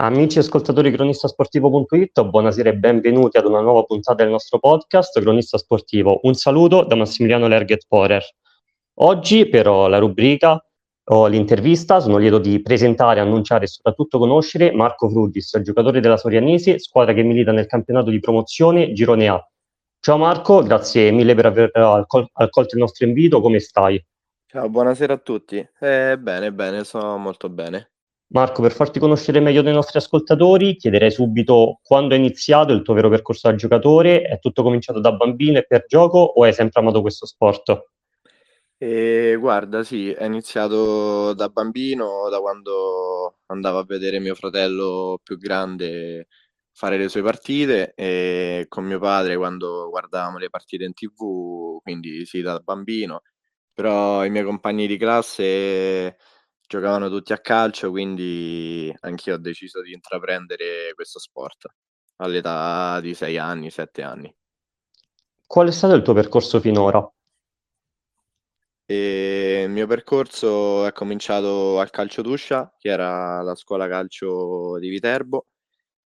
Amici ascoltatori cronistasportivo.it, buonasera e benvenuti ad una nuova puntata del nostro podcast Cronista Sportivo. Un saluto da Massimiliano Lerget Porer. Oggi per la rubrica o l'intervista sono lieto di presentare, annunciare e soprattutto conoscere Marco Frugis, giocatore della Sorianesi, squadra che milita nel campionato di promozione Girone A. Ciao Marco, grazie mille per aver accolto il nostro invito, come stai? Ciao, buonasera a tutti. Eh, bene, bene, sono molto bene. Marco, per farti conoscere meglio dei nostri ascoltatori, chiederei subito quando è iniziato il tuo vero percorso da giocatore? È tutto cominciato da bambino e per gioco o hai sempre amato questo sport? E guarda, sì, è iniziato da bambino, da quando andavo a vedere mio fratello più grande fare le sue partite e con mio padre quando guardavamo le partite in TV, quindi sì, da bambino. Però i miei compagni di classe giocavano tutti a calcio, quindi anch'io ho deciso di intraprendere questo sport all'età di 6 anni, 7 anni. Qual è stato il tuo percorso finora? E il mio percorso è cominciato al Calcio Tuscia, che era la scuola calcio di Viterbo,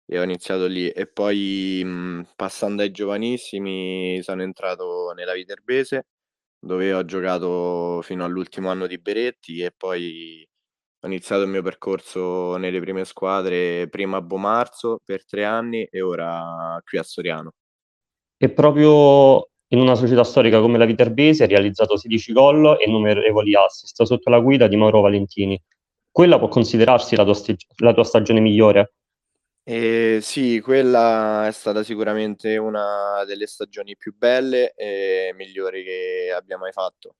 e ho iniziato lì. E poi mh, passando ai giovanissimi sono entrato nella Viterbese, dove ho giocato fino all'ultimo anno di Beretti e poi ho iniziato il mio percorso nelle prime squadre, prima a Bomarzo per tre anni e ora qui a Soriano. E proprio in una società storica come la Viterbese ha realizzato 16 gol e innumerevoli assist sotto la guida di Mauro Valentini. Quella può considerarsi la tua, stag- la tua stagione migliore? Eh, sì, quella è stata sicuramente una delle stagioni più belle e migliori che abbia mai fatto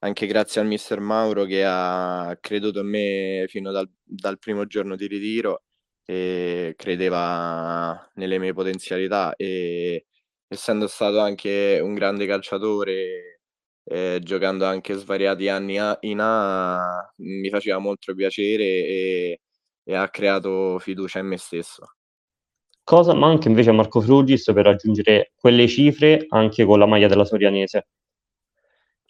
anche grazie al mister Mauro che ha creduto in me fino dal, dal primo giorno di ritiro e credeva nelle mie potenzialità e essendo stato anche un grande calciatore eh, giocando anche svariati anni a, in A mi faceva molto piacere e, e ha creato fiducia in me stesso. Cosa manca invece a Marco Frugis per raggiungere quelle cifre anche con la maglia della Sorianese?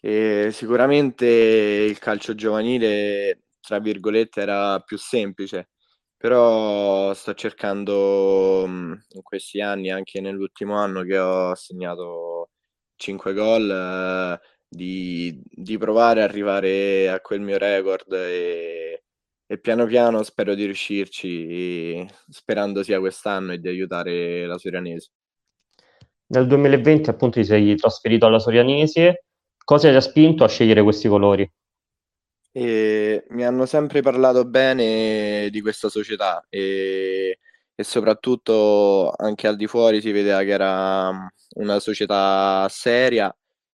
E sicuramente il calcio giovanile, tra virgolette, era più semplice, però sto cercando in questi anni, anche nell'ultimo anno che ho segnato 5 gol, eh, di, di, provare ad arrivare a quel mio record e, e piano piano spero di riuscirci, sperando sia quest'anno e di aiutare la Sorianese. Nel 2020 appunto ti sei trasferito alla Sorianese Cosa ti ha spinto a scegliere questi colori? E mi hanno sempre parlato bene di questa società e, e soprattutto anche al di fuori si vedeva che era mm, una società seria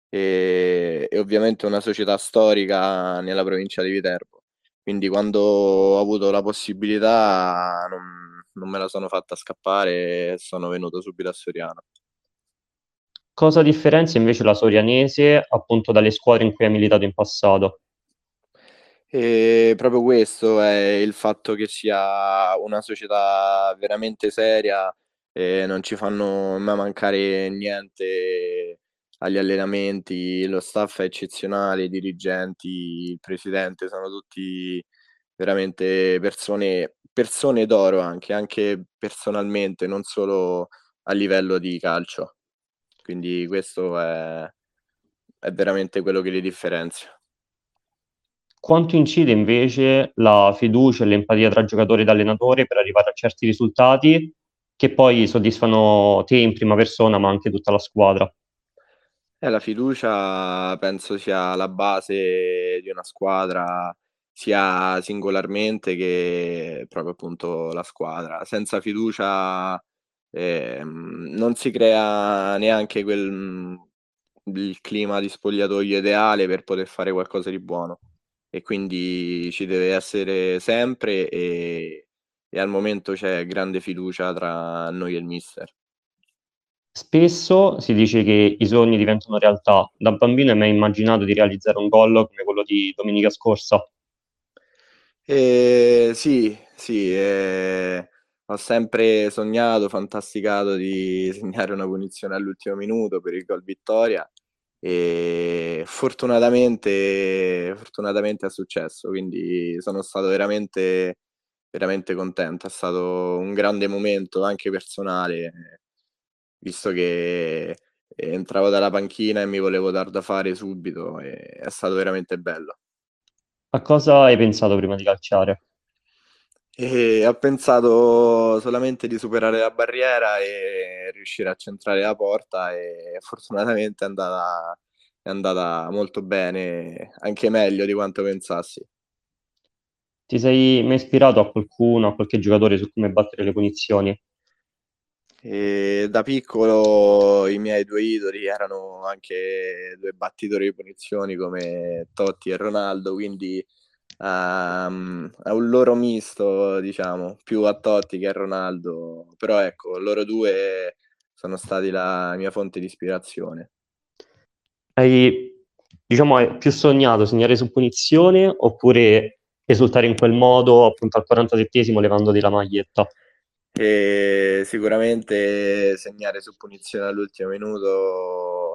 e, e ovviamente una società storica nella provincia di Viterbo. Quindi quando ho avuto la possibilità non, non me la sono fatta scappare e sono venuto subito a Soriano. Cosa differenzia invece la Sorianese appunto dalle squadre in cui ha militato in passato? E proprio questo è il fatto che sia una società veramente seria e non ci fanno mai mancare niente agli allenamenti, lo staff è eccezionale, i dirigenti, il presidente, sono tutti veramente persone, persone d'oro anche, anche personalmente, non solo a livello di calcio. Quindi questo è, è veramente quello che li differenzia. Quanto incide invece la fiducia e l'empatia tra giocatore ed allenatore per arrivare a certi risultati che poi soddisfano te in prima persona, ma anche tutta la squadra? Eh, la fiducia penso sia la base di una squadra, sia singolarmente che proprio appunto la squadra. Senza fiducia eh, non si crea neanche quel, mm, il clima di spogliatoio ideale per poter fare qualcosa di buono e quindi ci deve essere sempre e, e al momento c'è grande fiducia tra noi e il mister. Spesso si dice che i sogni diventano realtà. Da bambino hai mai immaginato di realizzare un gol come quello di domenica scorsa? Eh, sì, sì, eh, ho sempre sognato, fantasticato di segnare una punizione all'ultimo minuto per il gol vittoria e fortunatamente, fortunatamente è successo, quindi sono stato veramente, veramente contento. È stato un grande momento anche personale, visto che entravo dalla panchina e mi volevo dar da fare subito è stato veramente bello. A cosa hai pensato prima di calciare? E ho pensato solamente di superare la barriera e riuscire a centrare la porta e fortunatamente è andata, è andata molto bene, anche meglio di quanto pensassi. Ti sei mai ispirato a qualcuno, a qualche giocatore su come battere le punizioni? E da piccolo i miei due idoli erano anche due battitori di punizioni come Totti e Ronaldo, quindi um, è un loro misto, diciamo, più a Totti che a Ronaldo, però ecco, loro due sono stati la mia fonte di ispirazione. Hai, diciamo, hai più sognato segnare su punizione oppure esultare in quel modo appunto al 47esimo levandoti la maglietta? E sicuramente segnare su punizione all'ultimo minuto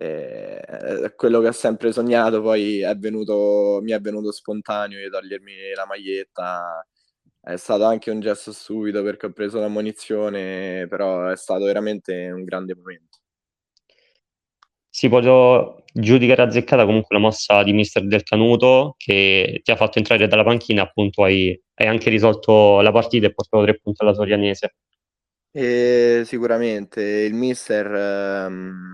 eh, quello che ho sempre sognato, poi è venuto, mi è venuto spontaneo di togliermi la maglietta. È stato anche un gesto stupido perché ho preso la munizione, però è stato veramente un grande momento. Si può giudicare azzeccata comunque la mossa di mister Del Canuto che ti ha fatto entrare dalla panchina, appunto hai, hai anche risolto la partita e portato tre punti alla Sorianese. E sicuramente il mister ehm,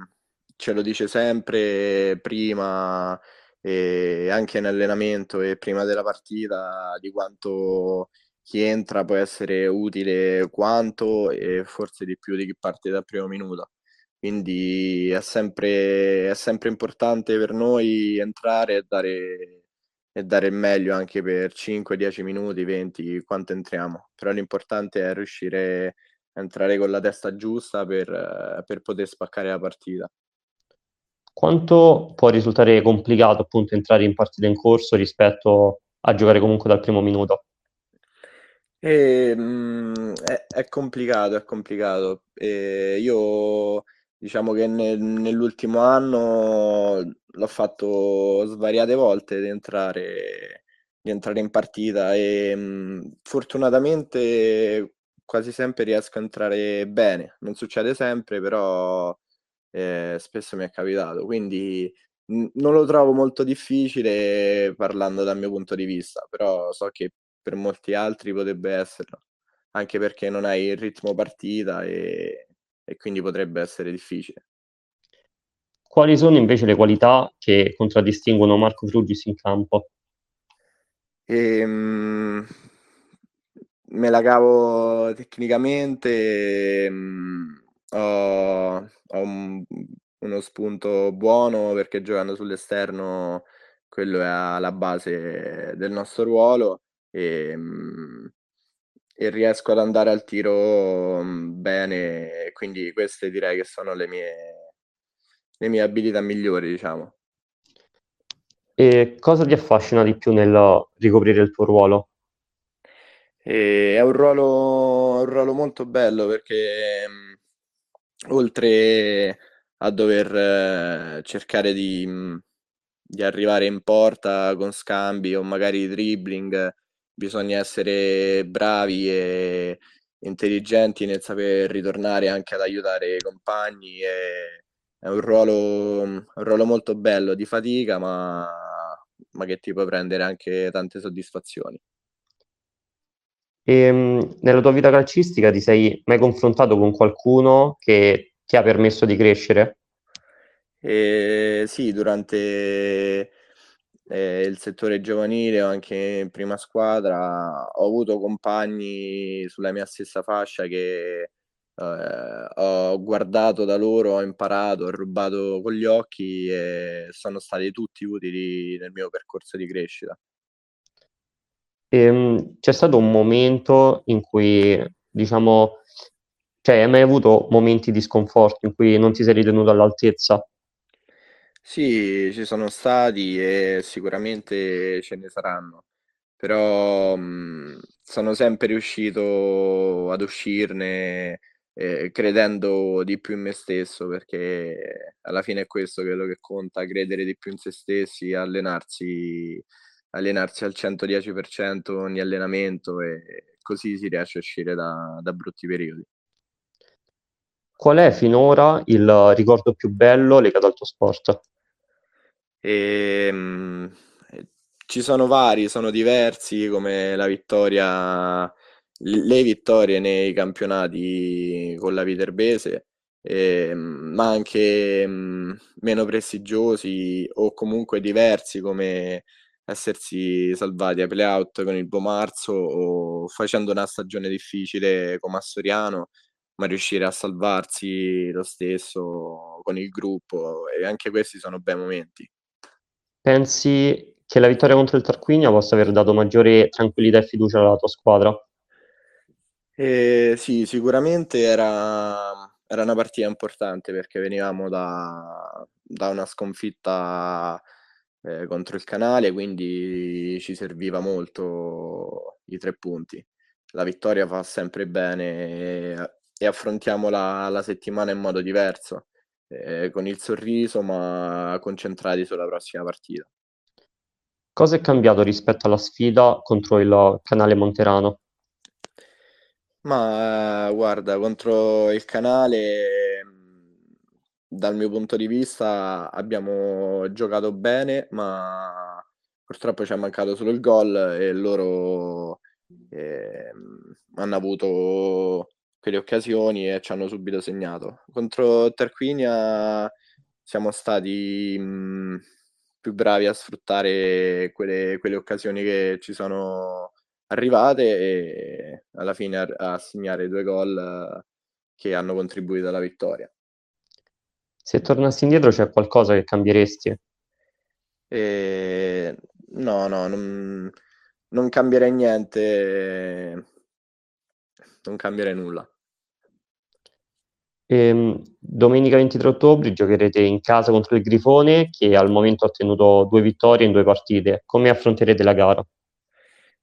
ce lo dice sempre prima e anche in allenamento e prima della partita di quanto chi entra può essere utile quanto e forse di più di chi parte dal primo minuto. Quindi è sempre, è sempre importante per noi entrare e dare, e dare il meglio anche per 5, 10 minuti, 20, quanto entriamo. Però l'importante è riuscire a entrare con la testa giusta per, per poter spaccare la partita. Quanto può risultare complicato appunto entrare in partita in corso rispetto a giocare comunque dal primo minuto? E, mh, è, è, complicato, è complicato. E io diciamo che nel, nell'ultimo anno l'ho fatto svariate volte di entrare, di entrare in partita e mh, fortunatamente quasi sempre riesco a entrare bene. Non succede sempre, però eh, spesso mi è capitato, quindi n- non lo trovo molto difficile parlando dal mio punto di vista, però so che per molti altri potrebbe esserlo, anche perché non hai il ritmo partita e, e quindi potrebbe essere difficile. Quali sono invece le qualità che contraddistinguono Marco Frugis in campo? Ehm, me la cavo tecnicamente, mh, ho, ho un, uno spunto buono perché giocando sull'esterno quello è la base del nostro ruolo e, e riesco ad andare al tiro mm, bene, quindi queste direi che sono le mie, le mie abilità migliori, diciamo. E cosa ti affascina di più nel ricoprire il tuo ruolo? E è un ruolo, un ruolo molto bello perché mm, oltre a dover eh, cercare di, mm, di, arrivare in porta con scambi o magari dribbling, bisogna essere bravi e intelligenti nel saper ritornare anche ad aiutare i compagni. È un ruolo, un ruolo molto bello di fatica, ma, ma che ti può prendere anche tante soddisfazioni. E, ehm, nella tua vita calcistica ti sei mai confrontato con qualcuno che ti ha permesso di crescere? Eh, sì, durante eh, il settore giovanile o anche in prima squadra ho avuto compagni sulla mia stessa fascia che eh, ho guardato da loro, ho imparato, ho rubato con gli occhi e sono stati tutti utili nel mio percorso di crescita. Ehm, c'è stato un momento in cui, diciamo, cioè, hai mai avuto momenti di sconforto in cui non ti sei ritenuto all'altezza? Sì, ci sono stati e sicuramente ce ne saranno, però mh, sono sempre riuscito ad uscirne eh, credendo di più in me stesso, perché alla fine è questo quello che conta, credere di più in se stessi, allenarsi allenarsi al 110% ogni allenamento e così si riesce a uscire da, da brutti periodi. Qual è finora il ricordo più bello legato al tuo sport? E, ehm, ci sono vari, sono diversi, come la vittoria, le vittorie nei campionati con la Viterbese, eh, ma anche mh, meno prestigiosi o comunque diversi come essersi salvati a playout con il Bomarzo o facendo una stagione difficile come a Soriano, ma riuscire a salvarsi lo stesso con il gruppo e anche questi sono bei momenti. Pensi che la vittoria contro il Tarquinia possa aver dato maggiore tranquillità e fiducia alla tua squadra? Eh, sì, sicuramente era, era una partita importante perché venivamo da, da una sconfitta eh, contro il canale, quindi ci serviva molto i tre punti. La vittoria fa sempre bene e, e affrontiamo la, la, settimana in modo diverso, eh, con il sorriso ma concentrati sulla prossima partita. Cosa è cambiato rispetto alla sfida contro il canale Monterano? Ma eh, guarda, contro il canale dal mio punto di vista abbiamo giocato bene, ma purtroppo ci è mancato solo il gol e loro eh, hanno avuto quelle occasioni e ci hanno subito segnato. Contro Tarquinia siamo stati mh, più bravi a sfruttare quelle, quelle, occasioni che ci sono arrivate e alla fine a, a segnare due gol che hanno contribuito alla vittoria. Se tornassi indietro c'è qualcosa che cambieresti? Eh, no, no, non, non cambierei niente, non cambierei nulla. E, ehm, domenica 23 ottobre giocherete in casa contro il Grifone che al momento ha ottenuto due vittorie in due partite. Come affronterete la gara?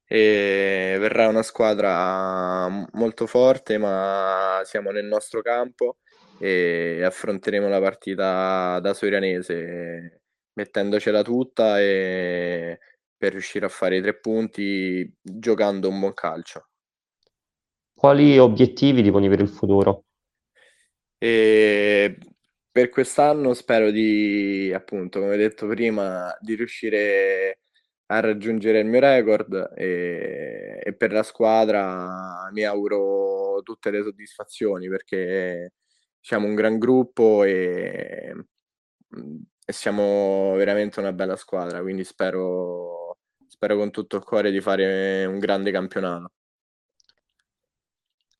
E verrà una squadra molto forte, ma siamo nel nostro campo e affronteremo la partita da Sorianese mettendocela tutta e per riuscire a fare i tre punti giocando un buon calcio. Quali obiettivi ti poni per il futuro? E per quest'anno spero di, appunto, come detto prima, di riuscire a raggiungere il mio record e, e per la squadra mi auguro tutte le soddisfazioni perché siamo un gran gruppo e, e siamo veramente una bella squadra, quindi spero, spero con tutto il cuore di fare un grande campionato.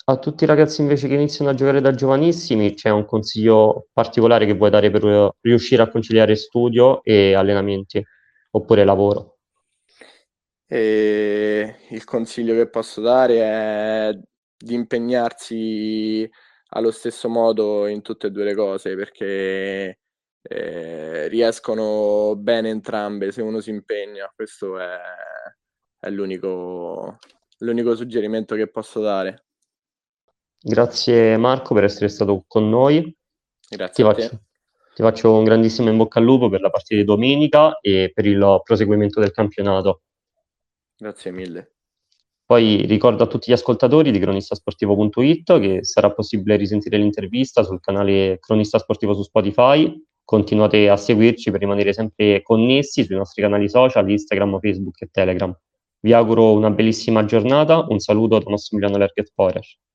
A tutti i ragazzi invece che iniziano a giocare da giovanissimi, c'è un consiglio particolare che vuoi dare per riuscire a conciliare studio e allenamenti oppure lavoro? E il consiglio che posso dare è di impegnarsi allo stesso modo in tutte e due le cose perché eh, riescono bene entrambe se uno si impegna. Questo è, è l'unico, l'unico suggerimento che posso dare. Grazie Marco per essere stato con noi. Grazie ti faccio, ti faccio un grandissimo in bocca al lupo per la partita di domenica e per il proseguimento del campionato. Grazie mille. Poi ricordo a tutti gli ascoltatori di cronistasportivo.it che sarà possibile risentire l'intervista sul canale Cronista Sportivo su Spotify. Continuate a seguirci per rimanere sempre connessi sui nostri canali social, Instagram, Facebook e Telegram. Vi auguro una bellissima giornata, un saluto da Massimiliano Lerget Porer.